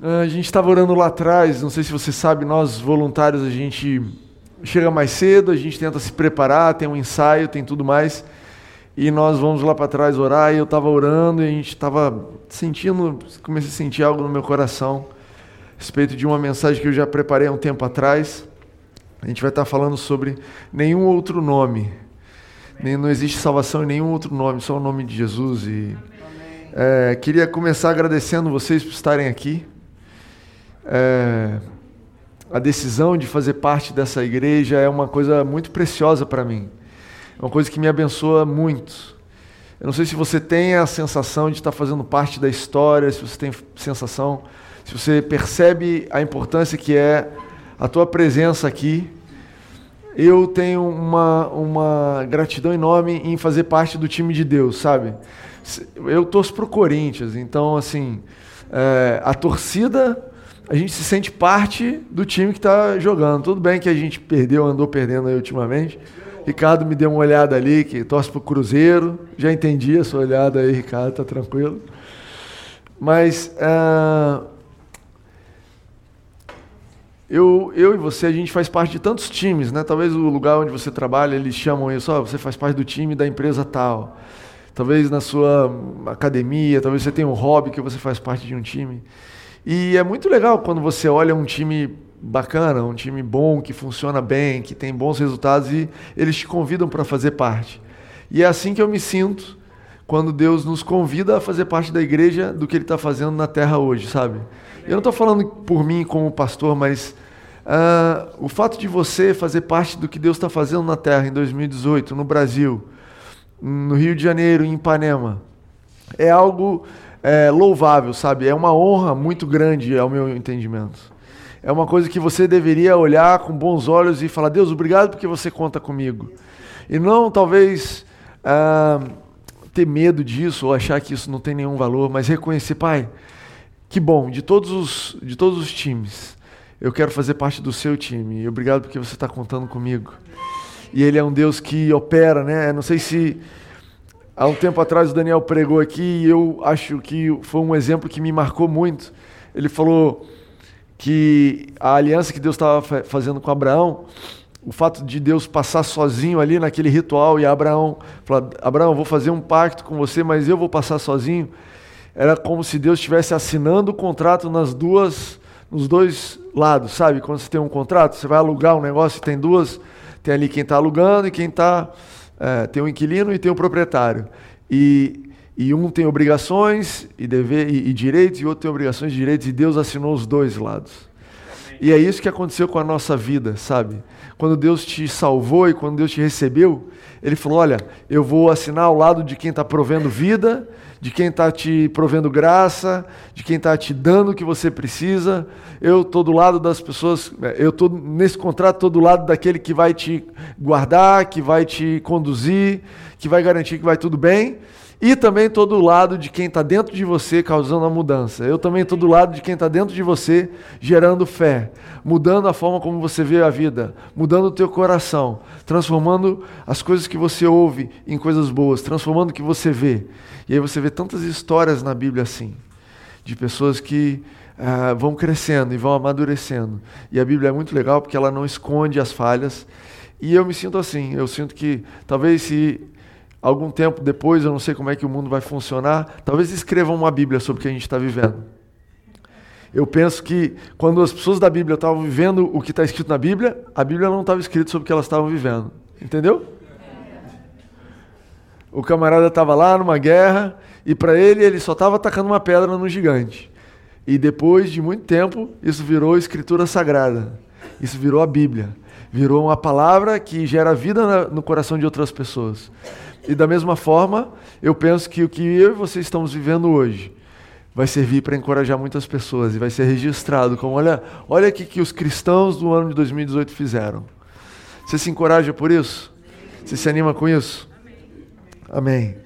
A gente estava orando lá atrás, não sei se você sabe, nós voluntários a gente chega mais cedo, a gente tenta se preparar, tem um ensaio, tem tudo mais. E nós vamos lá para trás orar, e eu estava orando e a gente estava sentindo, comecei a sentir algo no meu coração a respeito de uma mensagem que eu já preparei há um tempo atrás. A gente vai estar falando sobre nenhum outro nome. Nem, não existe salvação em nenhum outro nome, só o nome de Jesus. E é, queria começar agradecendo vocês por estarem aqui. É, a decisão de fazer parte dessa igreja é uma coisa muito preciosa para mim. É uma coisa que me abençoa muito. Eu não sei se você tem a sensação de estar fazendo parte da história, se você tem sensação, se você percebe a importância que é a tua presença aqui. Eu tenho uma, uma gratidão enorme em fazer parte do time de Deus, sabe? Eu torço para o Corinthians, então, assim, é, a torcida a gente se sente parte do time que está jogando. Tudo bem que a gente perdeu, andou perdendo aí ultimamente. Ricardo me deu uma olhada ali, que torce para o Cruzeiro. Já entendi a sua olhada aí, Ricardo, tá tranquilo. Mas uh, eu, eu e você, a gente faz parte de tantos times, né? Talvez o lugar onde você trabalha, eles chamam isso, oh, você faz parte do time da empresa tal. Talvez na sua academia, talvez você tenha um hobby que você faz parte de um time. E é muito legal quando você olha um time bacana, um time bom, que funciona bem, que tem bons resultados e eles te convidam para fazer parte. E é assim que eu me sinto quando Deus nos convida a fazer parte da igreja do que Ele está fazendo na terra hoje, sabe? Eu não estou falando por mim como pastor, mas uh, o fato de você fazer parte do que Deus está fazendo na terra em 2018, no Brasil, no Rio de Janeiro, em Ipanema, é algo é, louvável, sabe? É uma honra muito grande, ao meu entendimento. É uma coisa que você deveria olhar com bons olhos e falar: Deus, obrigado porque você conta comigo. E não, talvez, ah, ter medo disso ou achar que isso não tem nenhum valor, mas reconhecer, Pai, que bom, de todos os, de todos os times, eu quero fazer parte do seu time. E obrigado porque você está contando comigo. E Ele é um Deus que opera, né? Não sei se Há um tempo atrás o Daniel pregou aqui e eu acho que foi um exemplo que me marcou muito. Ele falou que a aliança que Deus estava fazendo com Abraão, o fato de Deus passar sozinho ali naquele ritual e Abraão falar: Abraão, vou fazer um pacto com você, mas eu vou passar sozinho. Era como se Deus estivesse assinando o contrato nas duas, nos dois lados, sabe? Quando você tem um contrato, você vai alugar um negócio e tem duas, tem ali quem está alugando e quem está é, tem o inquilino e tem o proprietário. E, e um tem obrigações e, dever, e, e direitos, e outro tem obrigações e direitos, e Deus assinou os dois lados. E é isso que aconteceu com a nossa vida, sabe? Quando Deus te salvou e quando Deus te recebeu, Ele falou: Olha, eu vou assinar ao lado de quem está provendo vida, de quem está te provendo graça, de quem está te dando o que você precisa. Eu estou do lado das pessoas, é, eu estou nesse contrato, estou do lado daquele que vai te guardar, que vai te conduzir, que vai garantir que vai tudo bem. E também estou do lado de quem está dentro de você causando a mudança. Eu também estou do lado de quem está dentro de você gerando fé, mudando a forma como você vê a vida, mudando o teu coração, transformando as coisas que você ouve em coisas boas, transformando o que você vê. E aí você vê tantas histórias na Bíblia assim, de pessoas que ah, vão crescendo e vão amadurecendo. E a Bíblia é muito legal porque ela não esconde as falhas. E eu me sinto assim, eu sinto que talvez se algum tempo depois, eu não sei como é que o mundo vai funcionar, talvez escrevam uma Bíblia sobre o que a gente está vivendo. Eu penso que quando as pessoas da Bíblia estavam vivendo o que está escrito na Bíblia, a Bíblia não estava escrito sobre o que elas estavam vivendo. Entendeu? O camarada estava lá numa guerra e para ele ele só estava atacando uma pedra no gigante. E depois de muito tempo, isso virou escritura sagrada. Isso virou a Bíblia. Virou uma palavra que gera vida no coração de outras pessoas. E da mesma forma, eu penso que o que eu e você estamos vivendo hoje vai servir para encorajar muitas pessoas e vai ser registrado como olha, olha o que os cristãos do ano de 2018 fizeram. Você se encoraja por isso? Você se anima com isso? Amém.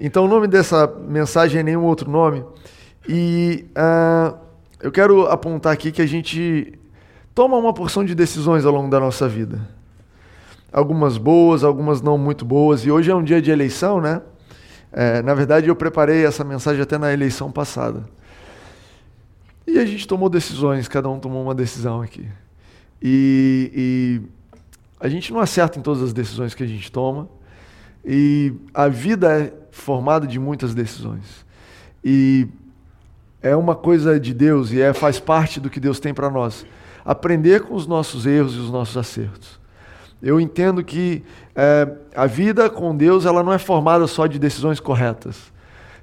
Então o nome dessa mensagem é nenhum outro nome. E uh, eu quero apontar aqui que a gente toma uma porção de decisões ao longo da nossa vida algumas boas, algumas não muito boas. E hoje é um dia de eleição, né? É, na verdade, eu preparei essa mensagem até na eleição passada. E a gente tomou decisões, cada um tomou uma decisão aqui. E, e a gente não acerta em todas as decisões que a gente toma. E a vida é formada de muitas decisões. E é uma coisa de Deus e é, faz parte do que Deus tem para nós. Aprender com os nossos erros e os nossos acertos. Eu entendo que é, a vida com Deus ela não é formada só de decisões corretas.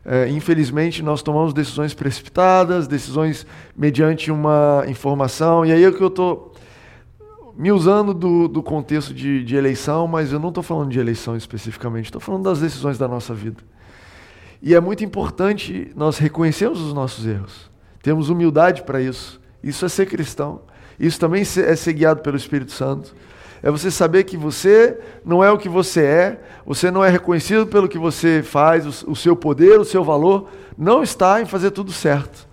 É, infelizmente, nós tomamos decisões precipitadas, decisões mediante uma informação, e aí é que eu estou me usando do, do contexto de, de eleição, mas eu não estou falando de eleição especificamente, estou falando das decisões da nossa vida. E é muito importante nós reconhecermos os nossos erros, temos humildade para isso. Isso é ser cristão. Isso também é ser guiado pelo Espírito Santo. É você saber que você não é o que você é, você não é reconhecido pelo que você faz, o seu poder, o seu valor não está em fazer tudo certo.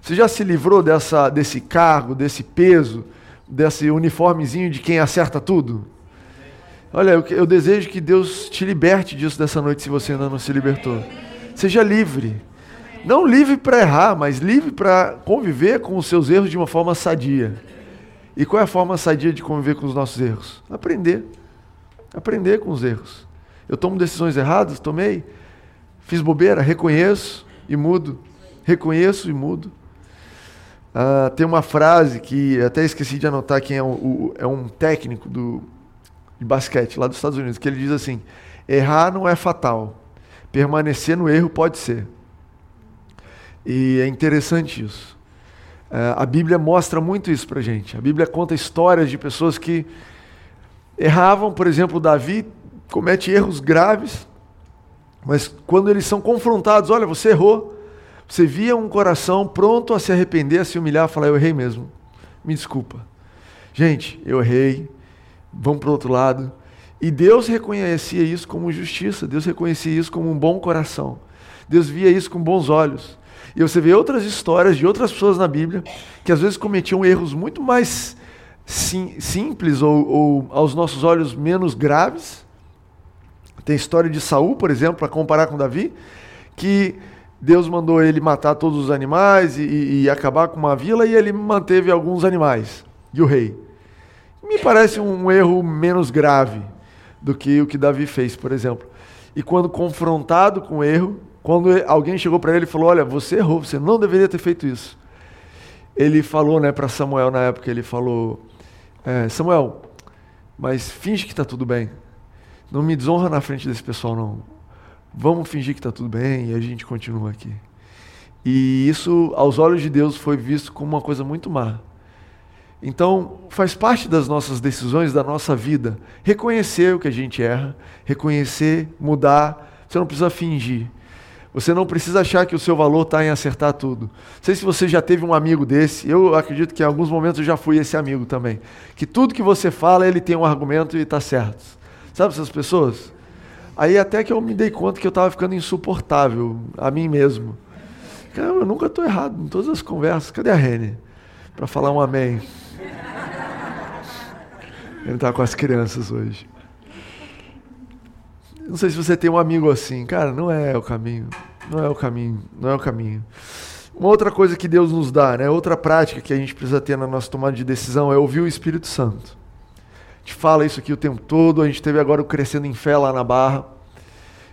Você já se livrou dessa, desse cargo, desse peso, desse uniformezinho de quem acerta tudo? Olha, eu, eu desejo que Deus te liberte disso dessa noite se você ainda não se libertou. Seja livre. Não livre para errar, mas livre para conviver com os seus erros de uma forma sadia. E qual é a forma sadia de conviver com os nossos erros? Aprender. Aprender com os erros. Eu tomo decisões erradas? Tomei. Fiz bobeira? Reconheço e mudo. Reconheço e mudo. Uh, tem uma frase que até esqueci de anotar quem é, o, o, é um técnico do, de basquete lá dos Estados Unidos, que ele diz assim: errar não é fatal, permanecer no erro pode ser. E é interessante isso. É, a Bíblia mostra muito isso para gente. A Bíblia conta histórias de pessoas que erravam, por exemplo, Davi comete erros graves, mas quando eles são confrontados, olha, você errou, você via um coração pronto a se arrepender, a se humilhar, a falar, eu errei mesmo, me desculpa. Gente, eu errei, vamos para o outro lado. E Deus reconhecia isso como justiça, Deus reconhecia isso como um bom coração. Deus via isso com bons olhos. E você vê outras histórias de outras pessoas na Bíblia que às vezes cometiam erros muito mais sim, simples ou, ou, aos nossos olhos menos graves. Tem a história de Saul, por exemplo, para comparar com Davi, que Deus mandou ele matar todos os animais e, e, acabar com uma vila e ele manteve alguns animais e o rei. Me parece um erro menos grave do que o que Davi fez, por exemplo. E quando confrontado com o erro, quando alguém chegou para ele e falou: Olha, você errou, você não deveria ter feito isso. Ele falou né, para Samuel na época: Ele falou, é, Samuel, mas finge que está tudo bem. Não me desonra na frente desse pessoal, não. Vamos fingir que está tudo bem e a gente continua aqui. E isso, aos olhos de Deus, foi visto como uma coisa muito má. Então, faz parte das nossas decisões, da nossa vida, reconhecer o que a gente erra, reconhecer, mudar. Você não precisa fingir. Você não precisa achar que o seu valor está em acertar tudo. Não sei se você já teve um amigo desse. Eu acredito que em alguns momentos eu já fui esse amigo também. Que tudo que você fala, ele tem um argumento e está certo. Sabe essas pessoas? Aí até que eu me dei conta que eu estava ficando insuportável a mim mesmo. Caramba, eu nunca estou errado em todas as conversas. Cadê a Rene? Para falar um amém. Ele está com as crianças hoje. Não sei se você tem um amigo assim, cara, não é o caminho. Não é o caminho, não é o caminho. Uma outra coisa que Deus nos dá, né? Outra prática que a gente precisa ter na nossa tomada de decisão é ouvir o Espírito Santo. A gente fala isso aqui o tempo todo, a gente teve agora o Crescendo em Fé lá na Barra.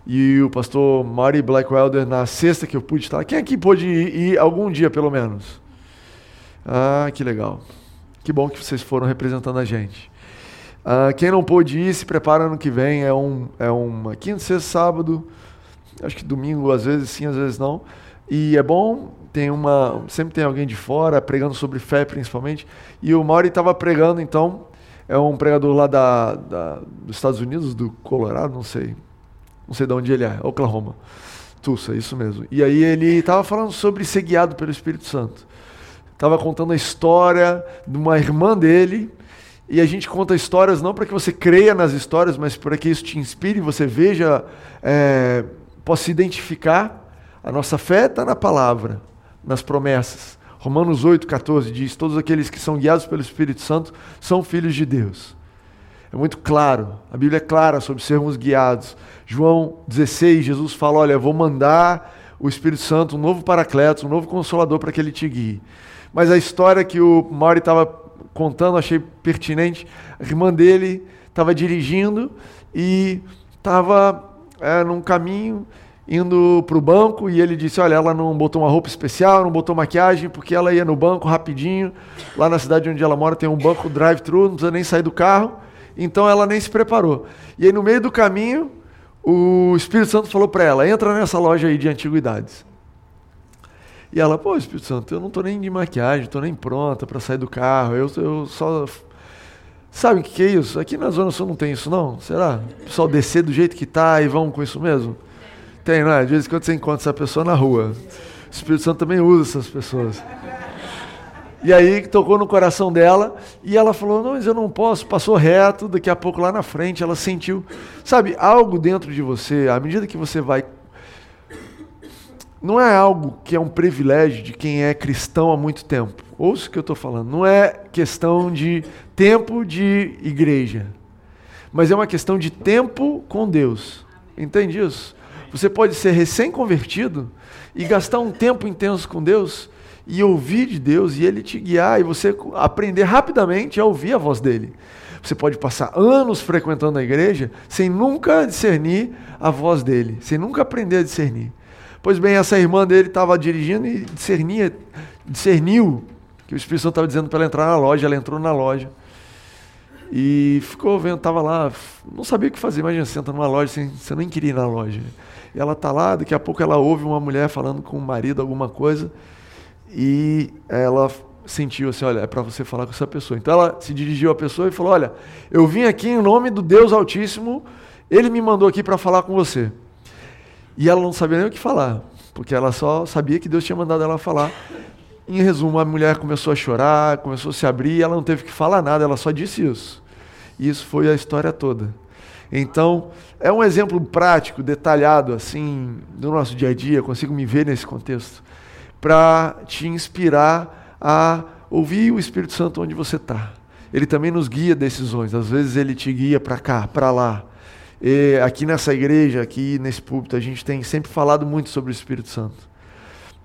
E o pastor Mari Blackwelder, na sexta que eu pude estar. Quem aqui pôde ir, ir algum dia, pelo menos? Ah, que legal. Que bom que vocês foram representando a gente. Uh, quem não pôde ir, se prepara ano que vem. É, um, é uma quinta, sexta, sábado. Acho que domingo, às vezes sim, às vezes não. E é bom, tem uma. Sempre tem alguém de fora pregando sobre fé, principalmente. E o Mauri estava pregando, então. É um pregador lá da, da, dos Estados Unidos, do Colorado, não sei. Não sei de onde ele é, Oklahoma. Tulsa, isso mesmo. E aí ele estava falando sobre ser guiado pelo Espírito Santo. Estava contando a história de uma irmã dele e a gente conta histórias não para que você creia nas histórias, mas para que isso te inspire, você veja, é, possa identificar. A nossa fé está na palavra, nas promessas. Romanos 8, 14 diz: Todos aqueles que são guiados pelo Espírito Santo são filhos de Deus. É muito claro, a Bíblia é clara sobre sermos guiados. João 16, Jesus fala: Olha, vou mandar o Espírito Santo, um novo Paracletos, um novo Consolador para que ele te guie. Mas a história que o Mauri estava contando, achei pertinente. A irmã dele estava dirigindo e estava é, num caminho indo para o banco e ele disse: Olha, ela não botou uma roupa especial, não botou maquiagem, porque ela ia no banco rapidinho. Lá na cidade onde ela mora tem um banco drive-thru, não precisa nem sair do carro. Então ela nem se preparou. E aí, no meio do caminho, o Espírito Santo falou para ela: Entra nessa loja aí de antiguidades. E ela, pô, Espírito Santo, eu não tô nem de maquiagem, tô nem pronta para sair do carro, eu, eu só. Sabe o que, que é isso? Aqui na Zona Sul não tem isso, não? Será? O pessoal descer do jeito que tá e vão com isso mesmo? Tem, não é? De vez em quando você encontra essa pessoa na rua. O Espírito Santo também usa essas pessoas. E aí tocou no coração dela e ela falou: Não, mas eu não posso. Passou reto, daqui a pouco lá na frente ela sentiu, sabe, algo dentro de você, à medida que você vai não é algo que é um privilégio de quem é cristão há muito tempo. Ouça o que eu estou falando. Não é questão de tempo de igreja, mas é uma questão de tempo com Deus. Entende isso? Você pode ser recém-convertido e gastar um tempo intenso com Deus e ouvir de Deus e Ele te guiar e você aprender rapidamente a ouvir a voz dele. Você pode passar anos frequentando a igreja sem nunca discernir a voz dele, sem nunca aprender a discernir. Pois bem, essa irmã dele estava dirigindo e discernia, discerniu que o Espírito Santo estava dizendo para ela entrar na loja. Ela entrou na loja e ficou vendo, estava lá, não sabia o que fazer. Imagina, você entra numa loja, sem, você nem queria ir na loja. E ela está lá, daqui a pouco ela ouve uma mulher falando com o marido alguma coisa e ela sentiu assim, olha, é para você falar com essa pessoa. Então ela se dirigiu à pessoa e falou, olha, eu vim aqui em nome do Deus Altíssimo, ele me mandou aqui para falar com você. E ela não sabia nem o que falar, porque ela só sabia que Deus tinha mandado ela falar. Em resumo, a mulher começou a chorar, começou a se abrir, ela não teve que falar nada, ela só disse isso. E isso foi a história toda. Então, é um exemplo prático, detalhado, assim, do nosso dia a dia, consigo me ver nesse contexto, para te inspirar a ouvir o Espírito Santo onde você está. Ele também nos guia decisões, às vezes ele te guia para cá, para lá. E aqui nessa igreja, aqui nesse púlpito, a gente tem sempre falado muito sobre o Espírito Santo.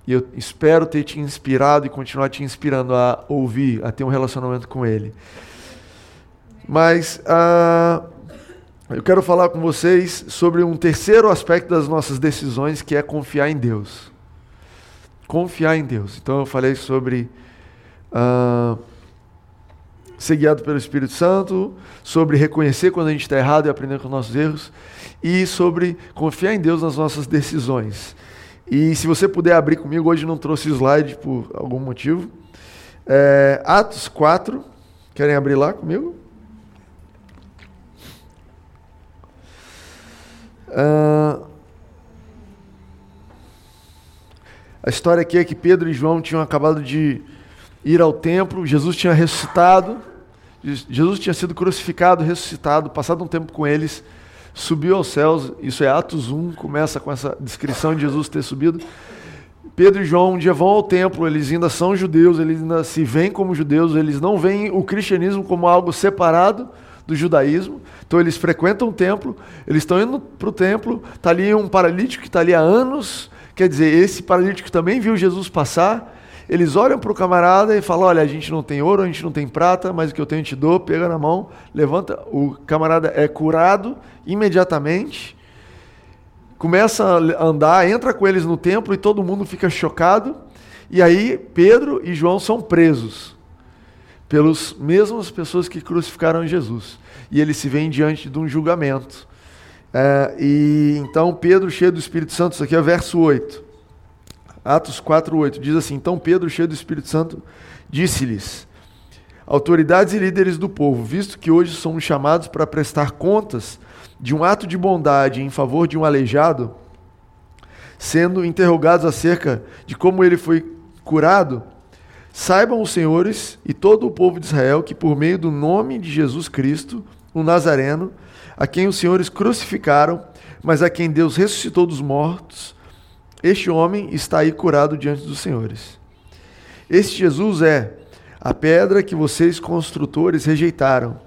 E eu espero ter te inspirado e continuar te inspirando a ouvir, a ter um relacionamento com Ele. Mas uh, eu quero falar com vocês sobre um terceiro aspecto das nossas decisões, que é confiar em Deus. Confiar em Deus. Então eu falei sobre. Uh, ser guiado pelo Espírito Santo, sobre reconhecer quando a gente está errado e aprender com os nossos erros, e sobre confiar em Deus nas nossas decisões. E se você puder abrir comigo, hoje não trouxe slide por algum motivo. É, Atos 4, querem abrir lá comigo? Uh, a história aqui é que Pedro e João tinham acabado de ir ao templo, Jesus tinha ressuscitado, Jesus tinha sido crucificado, ressuscitado, passado um tempo com eles, subiu aos céus, isso é Atos 1, começa com essa descrição de Jesus ter subido. Pedro e João um dia vão ao templo, eles ainda são judeus, eles ainda se veem como judeus, eles não veem o cristianismo como algo separado do judaísmo, então eles frequentam o templo, eles estão indo para o templo, está ali um paralítico que está ali há anos, quer dizer, esse paralítico também viu Jesus passar, eles olham para o camarada e falam: Olha, a gente não tem ouro, a gente não tem prata, mas o que eu tenho te dou, pega na mão, levanta. O camarada é curado imediatamente, começa a andar, entra com eles no templo e todo mundo fica chocado. E aí Pedro e João são presos pelas mesmas pessoas que crucificaram Jesus. E eles se veem diante de um julgamento. É, e então Pedro, cheio do Espírito Santo, isso aqui é verso 8. Atos 4:8 diz assim: Então Pedro, cheio do Espírito Santo, disse-lhes: Autoridades e líderes do povo, visto que hoje somos chamados para prestar contas de um ato de bondade em favor de um aleijado, sendo interrogados acerca de como ele foi curado, saibam os senhores e todo o povo de Israel que por meio do nome de Jesus Cristo, o Nazareno, a quem os senhores crucificaram, mas a quem Deus ressuscitou dos mortos, este homem está aí curado diante dos senhores. Este Jesus é a pedra que vocês construtores rejeitaram,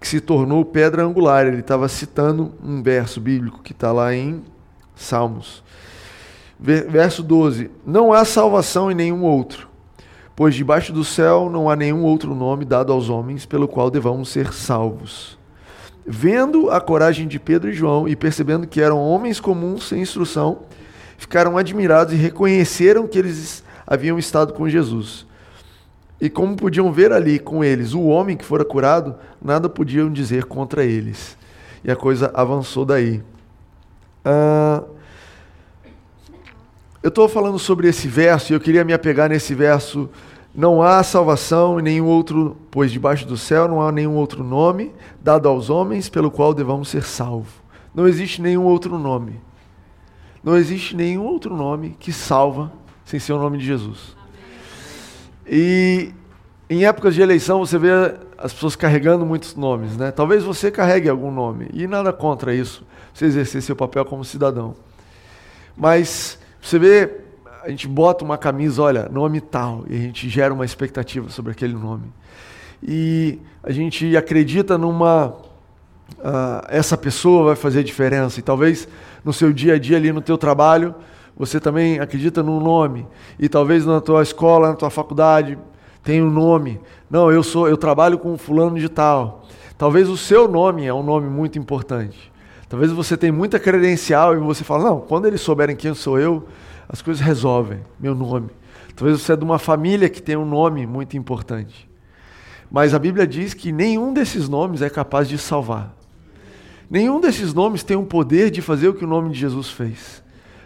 que se tornou pedra angular. Ele estava citando um verso bíblico que está lá em Salmos. Verso 12: Não há salvação em nenhum outro, pois debaixo do céu não há nenhum outro nome dado aos homens pelo qual devamos ser salvos. Vendo a coragem de Pedro e João e percebendo que eram homens comuns sem instrução, ficaram admirados e reconheceram que eles haviam estado com Jesus. E como podiam ver ali com eles o homem que fora curado, nada podiam dizer contra eles. E a coisa avançou daí. Uh, eu estou falando sobre esse verso e eu queria me apegar nesse verso. Não há salvação em nenhum outro, pois debaixo do céu não há nenhum outro nome dado aos homens pelo qual devamos ser salvos. Não existe nenhum outro nome. Não existe nenhum outro nome que salva sem ser o nome de Jesus. E em épocas de eleição você vê as pessoas carregando muitos nomes, né? Talvez você carregue algum nome e nada contra isso, você exercer seu papel como cidadão. Mas você vê, a gente bota uma camisa, olha, nome tal, e a gente gera uma expectativa sobre aquele nome. E a gente acredita numa uh, essa pessoa vai fazer diferença. E talvez no seu dia a dia ali no teu trabalho você também acredita num nome. E talvez na tua escola, na tua faculdade, tem um nome. Não, eu sou, eu trabalho com fulano de tal. Talvez o seu nome é um nome muito importante. Talvez você tenha muita credencial e você fala, não, quando eles souberem quem sou eu, as coisas resolvem, meu nome. Talvez você é de uma família que tem um nome muito importante. Mas a Bíblia diz que nenhum desses nomes é capaz de salvar. Nenhum desses nomes tem o poder de fazer o que o nome de Jesus fez.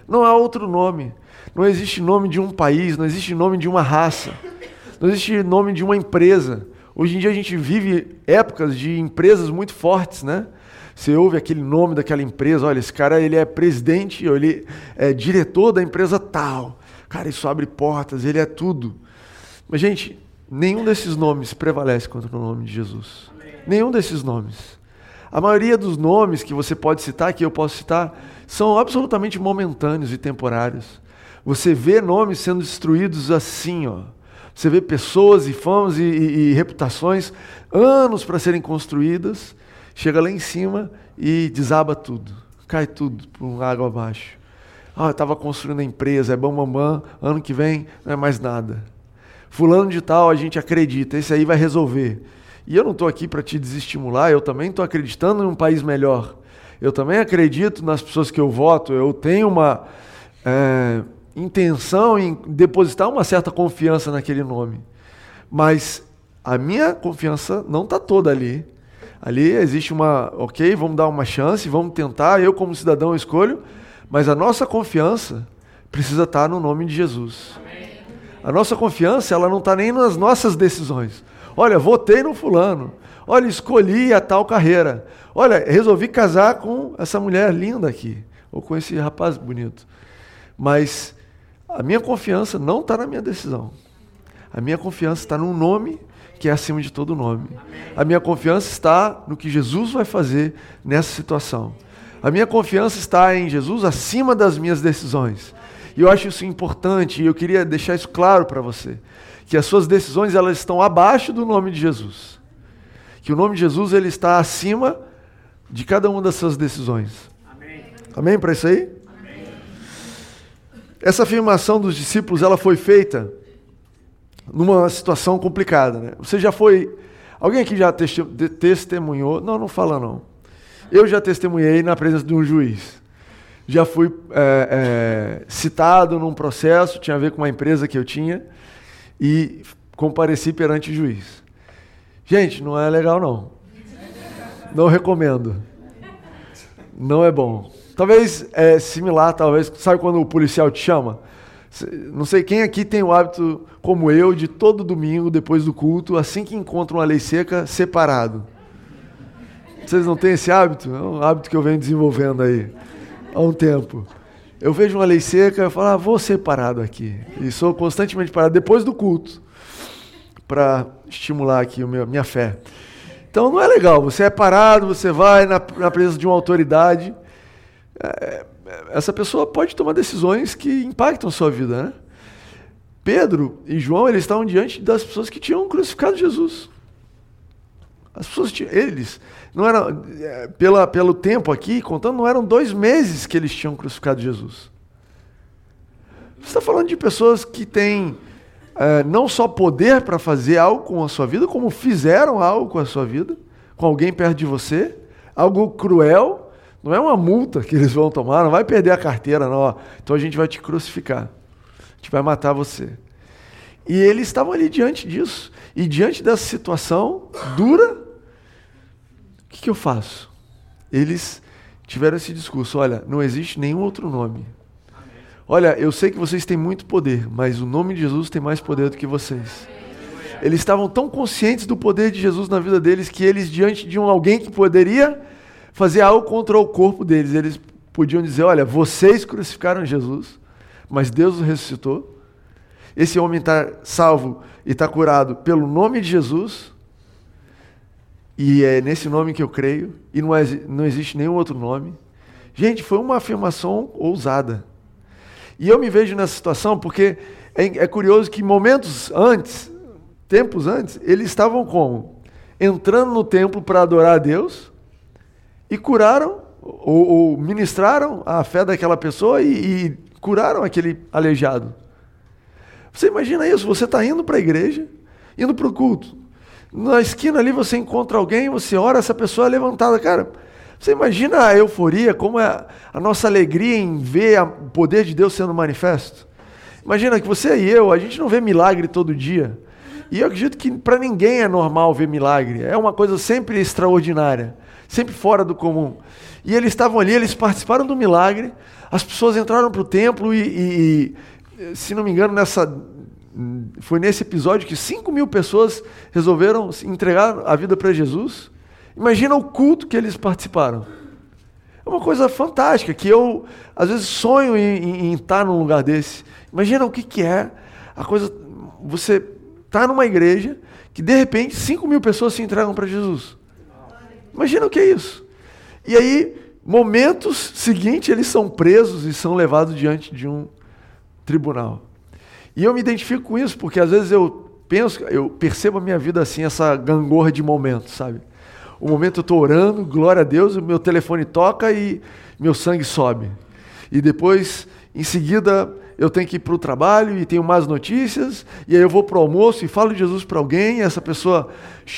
Não há outro nome. Não existe nome de um país, não existe nome de uma raça, não existe nome de uma empresa. Hoje em dia a gente vive épocas de empresas muito fortes, né? Você ouve aquele nome daquela empresa, olha, esse cara ele é presidente, ele é diretor da empresa tal. Cara, isso abre portas, ele é tudo. Mas, gente, nenhum desses nomes prevalece contra o nome de Jesus. Nenhum desses nomes. A maioria dos nomes que você pode citar, que eu posso citar, são absolutamente momentâneos e temporários. Você vê nomes sendo destruídos assim, ó. Você vê pessoas e famas e, e, e reputações anos para serem construídas, chega lá em cima e desaba tudo, cai tudo por um água abaixo. Ah, eu estava construindo a empresa, é bam, bam, ano que vem não é mais nada. Fulano de tal, a gente acredita, esse aí vai resolver. E eu não estou aqui para te desestimular, eu também estou acreditando em um país melhor. Eu também acredito nas pessoas que eu voto, eu tenho uma é, intenção em depositar uma certa confiança naquele nome. Mas a minha confiança não está toda ali. Ali existe uma, ok, vamos dar uma chance, vamos tentar, eu como cidadão escolho, mas a nossa confiança precisa estar tá no nome de Jesus. A nossa confiança ela não está nem nas nossas decisões. Olha, votei no fulano. Olha, escolhi a tal carreira. Olha, resolvi casar com essa mulher linda aqui. Ou com esse rapaz bonito. Mas a minha confiança não está na minha decisão. A minha confiança está no nome que é acima de todo nome. A minha confiança está no que Jesus vai fazer nessa situação. A minha confiança está em Jesus acima das minhas decisões. E eu acho isso importante e eu queria deixar isso claro para você que as suas decisões elas estão abaixo do nome de Jesus. Que o nome de Jesus ele está acima de cada uma das suas decisões. Amém, Amém para isso aí? Amém. Essa afirmação dos discípulos ela foi feita numa situação complicada. Né? Você já foi. Alguém aqui já testemunhou? Não, não fala não. Eu já testemunhei na presença de um juiz. Já fui é, é, citado num processo, tinha a ver com uma empresa que eu tinha e compareci perante o juiz. Gente, não é legal não. Não recomendo. Não é bom. Talvez é similar, talvez. Sabe quando o policial te chama? Não sei quem aqui tem o hábito, como eu, de todo domingo, depois do culto, assim que encontra uma lei seca, separado. Vocês não têm esse hábito? É um hábito que eu venho desenvolvendo aí há um tempo. Eu vejo uma lei seca, eu falo, ah, vou ser parado aqui. E sou constantemente parado depois do culto, para estimular aqui a minha, fé. Então não é legal, você é parado, você vai na, na presença de uma autoridade. É, essa pessoa pode tomar decisões que impactam a sua vida, né? Pedro e João, eles estavam diante das pessoas que tinham crucificado Jesus. As pessoas eles não era é, pela, pelo tempo aqui, contando, não eram dois meses que eles tinham crucificado Jesus. Você está falando de pessoas que têm é, não só poder para fazer algo com a sua vida, como fizeram algo com a sua vida, com alguém perto de você, algo cruel. Não é uma multa que eles vão tomar, não vai perder a carteira, não. Então a gente vai te crucificar, a gente vai matar você. E eles estavam ali diante disso. E diante dessa situação dura, que, que eu faço? Eles tiveram esse discurso: olha, não existe nenhum outro nome. Olha, eu sei que vocês têm muito poder, mas o nome de Jesus tem mais poder do que vocês. Eles estavam tão conscientes do poder de Jesus na vida deles que eles, diante de um alguém que poderia fazer algo contra o corpo deles, eles podiam dizer: Olha, vocês crucificaram Jesus, mas Deus o ressuscitou esse homem está salvo e está curado pelo nome de Jesus, e é nesse nome que eu creio, e não, é, não existe nenhum outro nome. Gente, foi uma afirmação ousada. E eu me vejo nessa situação porque é, é curioso que momentos antes, tempos antes, eles estavam como? Entrando no templo para adorar a Deus e curaram ou, ou, ministraram a fé daquela pessoa e, e curaram aquele aleijado. Você imagina isso? Você está indo para a igreja, indo para o culto. Na esquina ali você encontra alguém, você ora, essa pessoa é levantada. Cara, você imagina a euforia, como é a nossa alegria em ver o poder de Deus sendo manifesto? Imagina que você e eu, a gente não vê milagre todo dia. E eu acredito que para ninguém é normal ver milagre. É uma coisa sempre extraordinária, sempre fora do comum. E eles estavam ali, eles participaram do milagre. As pessoas entraram para o templo e, e, se não me engano, nessa, foi nesse episódio que 5 mil pessoas resolveram entregar a vida para Jesus. Imagina o culto que eles participaram. É uma coisa fantástica, que eu, às vezes, sonho em, em, estar num lugar desse. Imagina o que, que é a coisa. Você está numa igreja que, de repente, 5 mil pessoas se entregam para Jesus. Imagina o que é isso. E aí, momentos seguintes, eles são presos e são levados diante de um tribunal. E eu me identifico com isso, porque às vezes eu penso, eu percebo a minha vida assim, essa gangorra de momentos, sabe? O momento eu estou orando, glória a Deus, o meu telefone toca e meu sangue sobe. E depois, em seguida, eu tenho que ir para o trabalho e tenho mais notícias, e aí eu vou para o almoço e falo de Jesus para alguém, e essa pessoa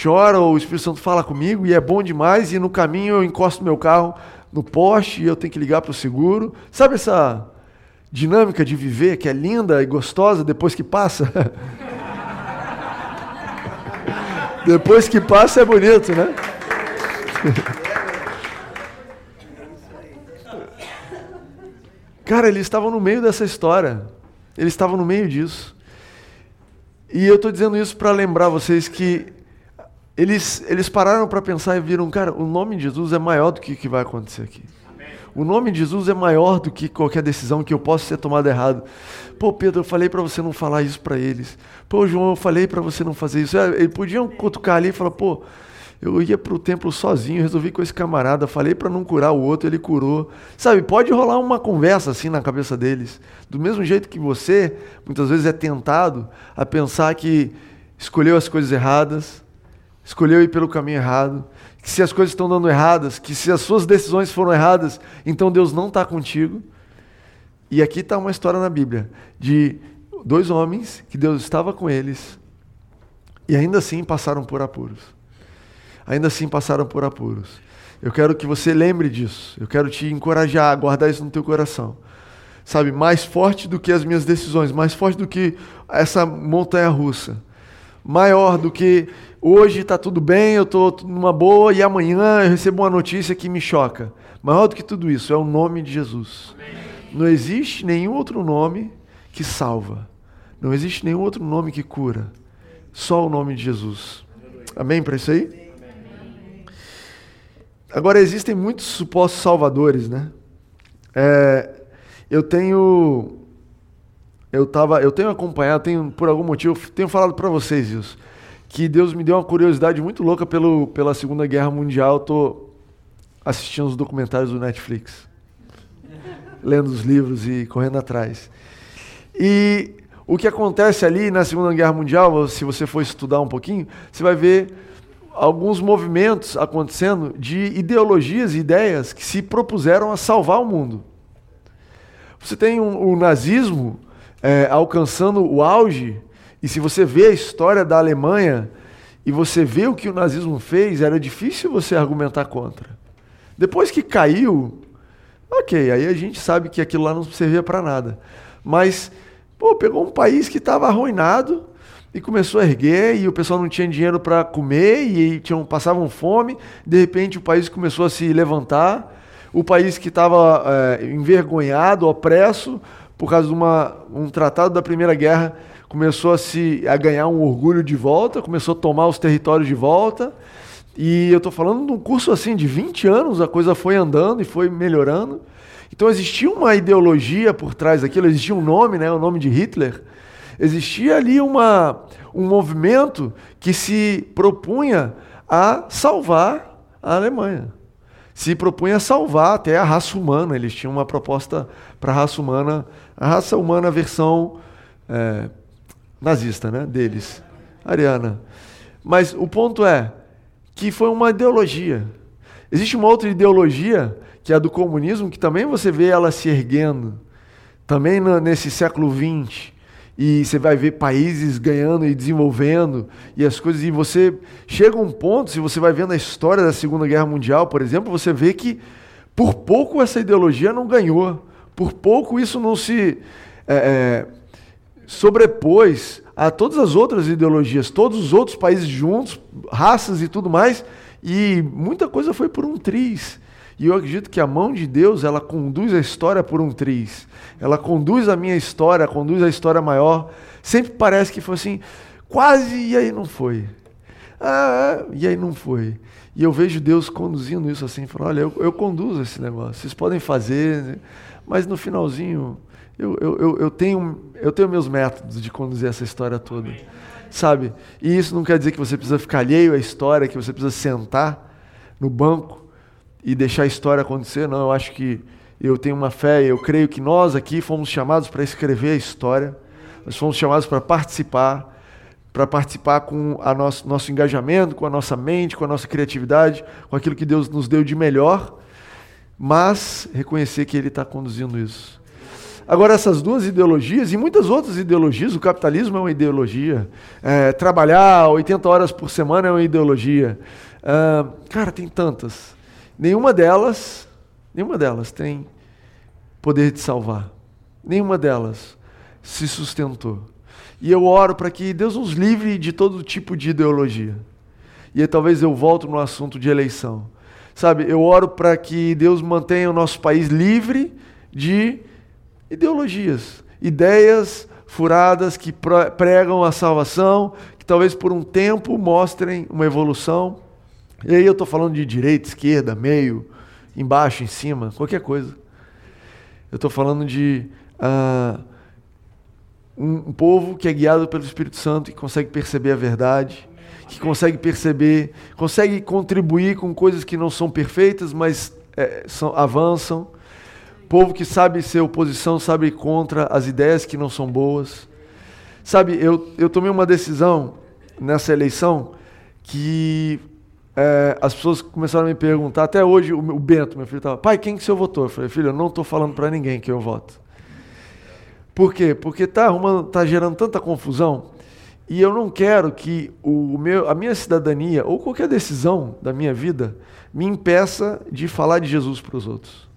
chora, ou o Espírito Santo fala comigo, e é bom demais, e no caminho eu encosto meu carro no poste e eu tenho que ligar para o seguro. Sabe essa dinâmica de viver que é linda e gostosa depois que passa. depois que passa é bonito, né? Cara, eles estavam no meio dessa história. Eles estavam no meio disso. E eu estou dizendo isso para lembrar vocês que eles, eles pararam para pensar e viram, cara, o nome de Jesus é maior do que o que vai acontecer aqui. O nome de Jesus é maior do que qualquer decisão que eu possa ser tomada errado. Pô, Pedro, eu falei para você não falar isso para eles. Pô, João, eu falei para você não fazer isso. É, eles podiam cutucar ali e falar, pô, eu ia para o templo sozinho, resolvi com esse camarada, falei para não curar o outro, ele curou. Sabe, pode rolar uma conversa assim na cabeça deles. Do mesmo jeito que você, muitas vezes, é tentado a pensar que escolheu as coisas erradas, escolheu ir pelo caminho errado que se as coisas estão dando erradas, que se as suas decisões foram erradas, então Deus não está contigo. E aqui está uma história na Bíblia de dois homens que Deus estava com eles e ainda assim passaram por apuros. Ainda assim passaram por apuros. Eu quero que você lembre disso. Eu quero te encorajar a guardar isso no teu coração. Sabe, mais forte do que as minhas decisões, mais forte do que essa montanha russa, maior do que hoje está tudo bem, eu estou numa boa, e amanhã eu recebo uma notícia que me choca. Maior do que tudo isso é o nome de Jesus. Não existe nenhum outro nome que salva. Não existe nenhum outro nome que cura. Só o nome de Jesus. Amém para isso aí? Agora existem muitos supostos salvadores, né? É, eu tenho eu tava, eu tenho acompanhado, tenho por algum motivo, tenho falado para vocês isso que Deus me deu uma curiosidade muito louca pelo, pela Segunda Guerra Mundial. Eu tô assistindo os documentários do Netflix, lendo os livros e correndo atrás. E o que acontece ali na Segunda Guerra Mundial, se você for estudar um pouquinho, você vai ver alguns movimentos acontecendo de ideologias e ideias que se propuseram a salvar o mundo. Você tem um, o nazismo é, alcançando o auge, e se você vê a história da Alemanha e você vê o que o nazismo fez, era difícil você argumentar contra. Depois que caiu, ok, aí a gente sabe que aquilo lá não servia para nada. Mas, pô, pegou um país que estava arruinado e começou a erguer e o pessoal não tinha dinheiro para comer e tinham, passavam fome. De repente o país começou a se levantar. O país que estava é, envergonhado, opresso, por causa de uma, um tratado da Primeira Guerra, começou a, se, a ganhar um orgulho de volta, começou a tomar os territórios de volta. E eu estou falando de um curso assim de 20 anos, a coisa foi andando e foi melhorando. Então existia uma ideologia por trás daquilo, existia um nome, né, o nome de Hitler. Existia ali uma, um movimento que se propunha a salvar a Alemanha. Se propunha a salvar até a raça humana. Eles tinham uma proposta para a raça humana, a raça humana versão é, nazista né, deles, ariana. Mas o ponto é que foi uma ideologia. Existe uma outra ideologia, que é a do comunismo, que também você vê ela se erguendo, também nesse século XX e você vai ver países ganhando e desenvolvendo e as coisas e você chega a um ponto, se você vai vendo a história da Segunda Guerra Mundial, por exemplo, você vê que por pouco essa ideologia não ganhou, por pouco isso não se é, é, sobrepôs a todas as outras ideologias, todos os outros países juntos, raças e tudo mais, e muita coisa foi por um triz. E eu acredito que a mão de Deus, ela conduz a história por um triz. Ela conduz a minha história, conduz a história maior. Sempre parece que foi assim, quase, e aí não foi. Ah, e aí não foi. E eu vejo Deus conduzindo isso assim, falando, olha, eu, eu conduzo esse negócio, vocês podem fazer, mas no finalzinho eu, eu, eu, eu, tenho, eu tenho meus métodos de conduzir essa história toda. Sabe? E isso não quer dizer que você precisa ficar alheio à história, que você precisa sentar no banco e deixar a história acontecer, não. Eu acho que eu tenho uma fé, eu creio que nós aqui fomos chamados para escrever a história, nós fomos chamados para participar, para participar com a nosso, nosso engajamento, com a nossa mente, com a nossa criatividade, com aquilo que Deus nos deu de melhor, mas reconhecer que Ele está conduzindo isso. Agora, essas duas ideologias e muitas outras ideologias, o capitalismo é uma ideologia, é, trabalhar 80 horas por semana é uma ideologia. Uh, cara, tem tantas. Nenhuma delas, nenhuma delas tem poder de salvar. Nenhuma delas se sustentou. E eu oro para que Deus nos livre de todo tipo de ideologia. E aí, talvez eu volto no assunto de eleição. Sabe, eu oro para que Deus mantenha o nosso país livre de ideologias, ideias furadas que pregam a salvação, que talvez por um tempo mostrem uma evolução, e aí eu estou falando de direita, esquerda, meio, embaixo, em cima, qualquer coisa. Eu estou falando de uh, um, povo que é guiado pelo Espírito Santo e consegue perceber a verdade, que consegue perceber, consegue contribuir com coisas que não são perfeitas, mas é, são, avançam. Povo que sabe ser oposição, sabe ir contra as ideias que não são boas. Sabe, eu, eu tomei uma decisão nessa eleição que é, as pessoas começaram a me perguntar, até hoje o, o Bento, meu filho, estava, pai, quem que você votou? Eu falei, filho, eu não estou falando para ninguém que eu voto. Por quê? Porque está tá gerando tanta confusão e eu não quero que o meu, a minha cidadania ou qualquer decisão da minha vida me impeça de falar de Jesus para os outros.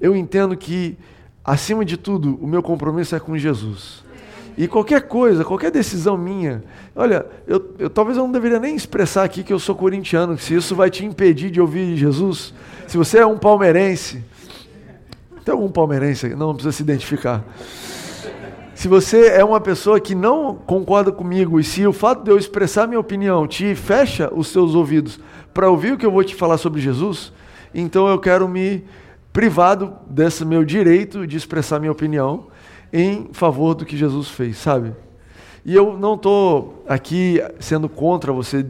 Eu entendo que, acima de tudo, o meu compromisso é com Jesus. E qualquer coisa, qualquer decisão minha, olha, eu, eu, talvez eu não deveria nem expressar aqui que eu sou corintiano, se isso vai te impedir de ouvir Jesus. Se você é um palmeirense, tem algum palmeirense aqui? Não, não precisa se identificar. Se você é uma pessoa que não concorda comigo e se o fato de eu expressar minha opinião te fecha os seus ouvidos para ouvir o que eu vou te falar sobre Jesus, então eu quero me privado desse meu direito de expressar minha opinião em favor do que Jesus fez, sabe? E eu não estou aqui sendo contra você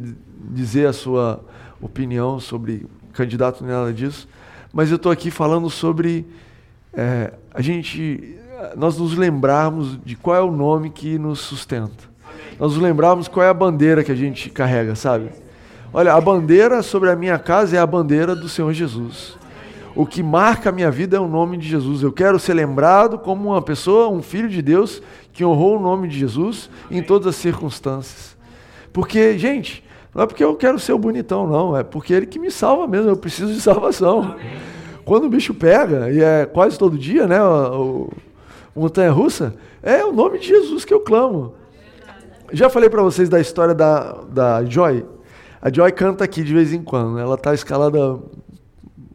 dizer a sua opinião sobre candidato nem nada disso, mas eu estou aqui falando sobre é, a gente, nós nos lembrarmos de qual é o nome que nos sustenta. Nós nos lembrarmos qual é a bandeira que a gente carrega, sabe? Olha, a bandeira sobre a minha casa é a bandeira do Senhor Jesus. o que marca a minha vida é o nome de Jesus. Eu quero ser lembrado como uma pessoa, um filho de Deus, que honrou o nome de Jesus em todas as circunstâncias. Porque, gente, não é porque eu quero ser o bonitão, não. É porque Ele que me salva mesmo. Eu preciso de salvação. Quando o bicho pega, e é quase todo dia, né? O montanha russa, é o nome de Jesus que eu clamo. Já falei para vocês da história da, da Joy. A Joy canta aqui de vez em quando. Ela tá escalada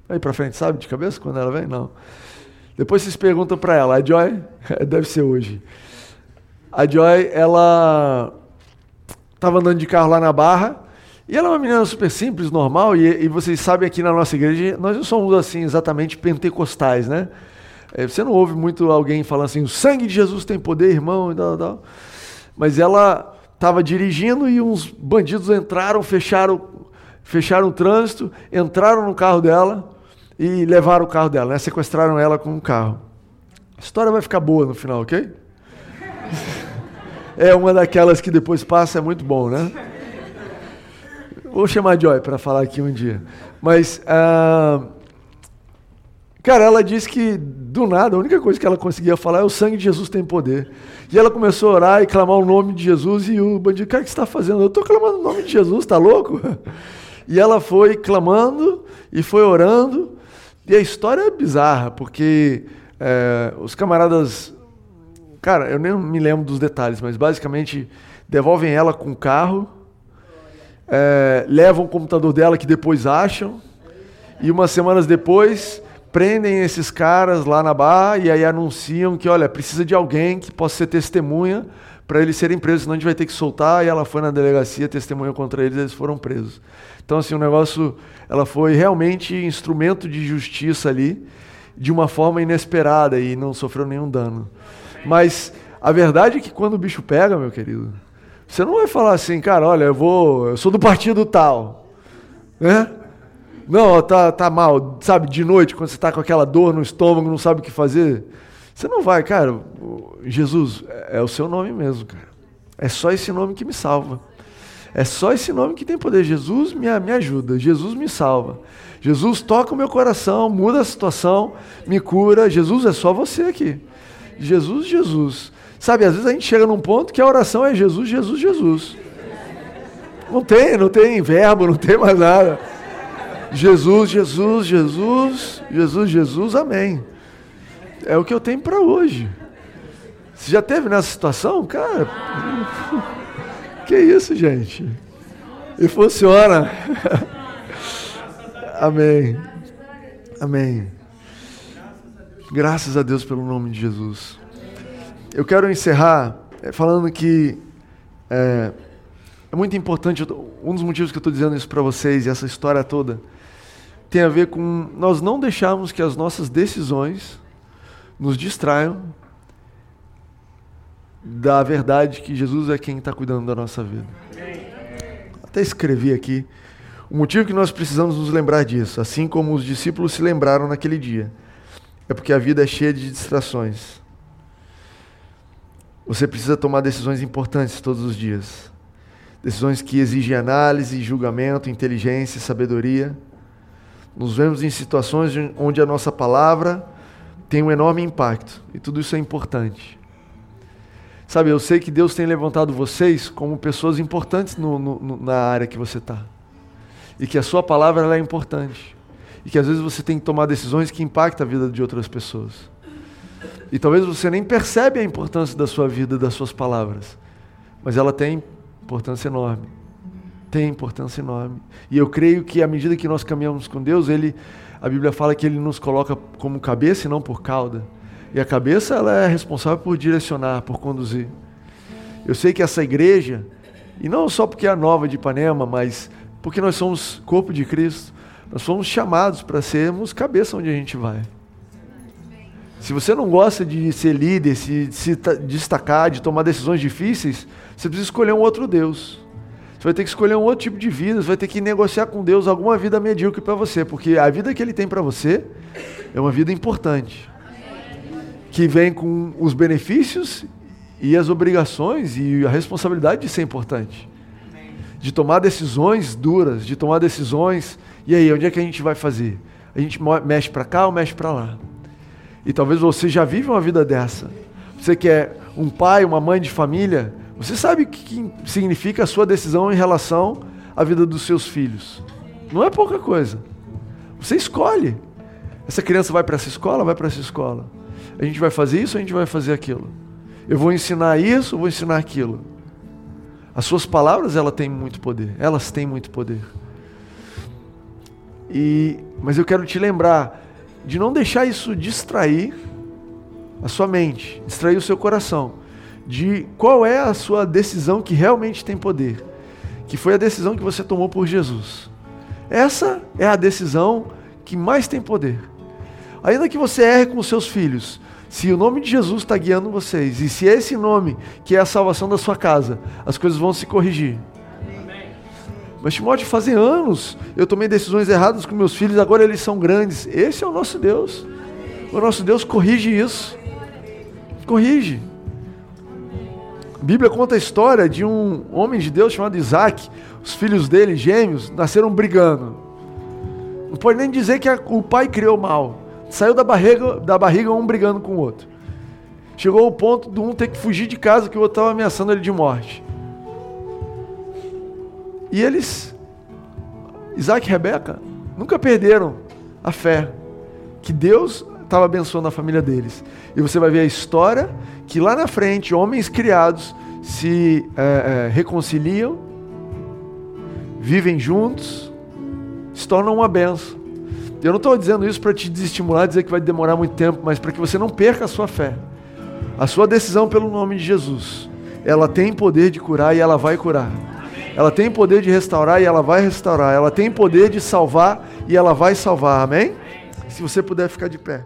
aí para frente, sabe? De cabeça quando ela vem? Não. Depois vocês perguntam para ela. A Joy, deve ser hoje. A Joy, ela estava andando de carro lá na Barra. E ela é uma menina super simples, normal, e, e, vocês sabem aqui na nossa igreja, nós não somos assim exatamente pentecostais, né? É, você não ouve muito alguém falando assim, o sangue de Jesus tem poder, irmão, e tal, tal. Mas ela estava dirigindo e uns bandidos entraram, fecharam, fecharam o trânsito, entraram no carro dela e levaram o carro dela, né? Sequestraram ela com um carro. A história vai ficar boa no final, ok? É uma daquelas que depois passa, é muito bom, né? Vou chamar a Joy para falar aqui um dia. Mas, uh, cara, ela disse que do nada, a única coisa que ela conseguia falar é o sangue de Jesus tem poder. E ela começou a orar e clamar o nome de Jesus e o bandido, cara, o que você está fazendo? Eu estou clamando o nome de Jesus, está louco? E ela foi clamando e foi orando. E a história é bizarra, porque é, os camaradas. Cara, eu nem me lembro dos detalhes, mas basicamente devolvem ela com o carro é, levam o computador dela que depois acham, e umas semanas depois prendem esses caras lá na barra e aí anunciam que, olha, precisa de alguém que possa ser testemunha para eles serem presos, senão a gente vai ter que soltar. E ela foi na delegacia, testemunha contra eles, eles foram presos. Então, assim, o negócio, ela foi realmente instrumento de justiça ali, de uma forma inesperada e não sofreu nenhum dano. Mas a verdade é que quando o bicho pega, meu querido, você não vai falar assim, cara, olha, eu vou, eu sou do partido tal, né? Não, tá, tá mal, sabe, de noite, quando você está com aquela dor no estômago, não sabe o que fazer. Você não vai, cara, Jesus, é, é o seu nome mesmo, cara. É só esse nome que me salva. É só esse nome que tem poder. Jesus me, me ajuda, Jesus me salva. Jesus toca o meu coração, muda a situação, me cura. Jesus é só você aqui. Jesus, Jesus. Sabe, às vezes a gente chega num ponto que a oração é Jesus, Jesus, Jesus. Não tem, não tem verbo, não tem mais nada. Jesus, Jesus, Jesus, Jesus, Jesus, amém. É o que eu tenho para hoje. Você já teve nessa situação? Cara, que isso, gente? E funciona. amém. Amém. Graças a Deus pelo nome de Jesus eu quero encerrar eh, falando que é, é muito importante, um dos motivos que eu estou dizendo isso para vocês e essa história toda tem a ver com nós não deixarmos que as nossas decisões nos distraiam da verdade que Jesus é quem está cuidando da nossa vida. Até escrevi aqui o motivo que nós precisamos nos lembrar disso, assim como os discípulos se lembraram naquele dia, é porque a vida é cheia de distrações. Você precisa tomar decisões importantes todos os dias. Decisões que exigem análise, julgamento, inteligência, sabedoria. Nos vemos em situações onde a nossa palavra tem um enorme impacto. E tudo isso é importante. Sabe, eu sei que Deus tem levantado vocês como pessoas importantes no, no, na área que você está. E que a sua palavra é importante. E que às vezes você tem que tomar decisões que impactam a vida de outras pessoas. E talvez você nem percebe a importância da sua vida, das suas palavras. Mas ela tem importância enorme. Tem importância enorme. E eu creio que à medida que nós caminhamos com Deus, ele, a Bíblia fala que ele nos coloca como cabeça e não por cauda. E a cabeça ela é responsável por direcionar, por conduzir. Eu sei que essa igreja, e não só porque é a nova de Ipanema, mas porque nós somos corpo de Cristo, nós fomos chamados para sermos cabeça onde a gente vai. Se você não gosta de ser líder, se, se destacar, de tomar decisões difíceis, você precisa escolher um outro Deus. Você vai ter que escolher um outro tipo de vida, você vai ter que negociar com Deus alguma vida medíocre para você, porque a vida que Ele tem para você é uma vida importante, que vem com os benefícios e as obrigações e a responsabilidade de ser importante, de tomar decisões duras, de tomar decisões. E aí, onde é que a gente vai fazer? A gente mexe para cá ou mexe para lá. E talvez você já vive uma vida dessa. Você que é um pai, uma mãe de família, você sabe o que significa a sua decisão em relação à vida dos seus filhos. Não é pouca coisa. Você escolhe. Essa criança vai para essa escola, vai para essa escola. A gente vai fazer isso, a gente vai fazer aquilo. Eu vou ensinar isso, vou ensinar aquilo. As suas palavras, ela tem muito poder. Elas têm muito poder. E, mas eu quero te lembrar de não deixar isso distrair a sua mente, distrair o seu coração, de qual é a sua decisão que realmente tem poder, que foi a decisão que você tomou por Jesus. Essa é a decisão que mais tem poder. Ainda que você erre com seus filhos, se o nome de Jesus está guiando vocês, e se é esse nome que é a salvação da sua casa, as coisas vão se corrigir. Mas Timóteo, fazem anos eu tomei decisões erradas com meus filhos, agora eles são grandes. Esse é o nosso Deus. O nosso Deus corrige isso. Corrige. A Bíblia conta a história de um homem de Deus chamado Isaac. Os filhos dele, gêmeos, nasceram brigando. Não pode nem dizer que o pai criou mal. Saiu da barriga, da barriga um brigando com o outro. Chegou ao ponto de um ter que fugir de casa que o outro estava ameaçando ele de morte. E eles, Isaac e Rebeca, nunca perderam a fé que Deus estava abençoando a família deles. E você vai ver a história que lá na frente homens criados se é, é, reconciliam, vivem juntos, se tornam uma benção. Eu não estou dizendo isso para te desestimular, dizer que vai demorar muito tempo, mas para que você não perca a sua fé. A sua decisão pelo nome de Jesus, ela tem poder de curar e ela vai curar. Ela tem poder de restaurar e ela vai restaurar. Ela tem poder de salvar e ela vai salvar. Amém? Se você puder ficar de pé.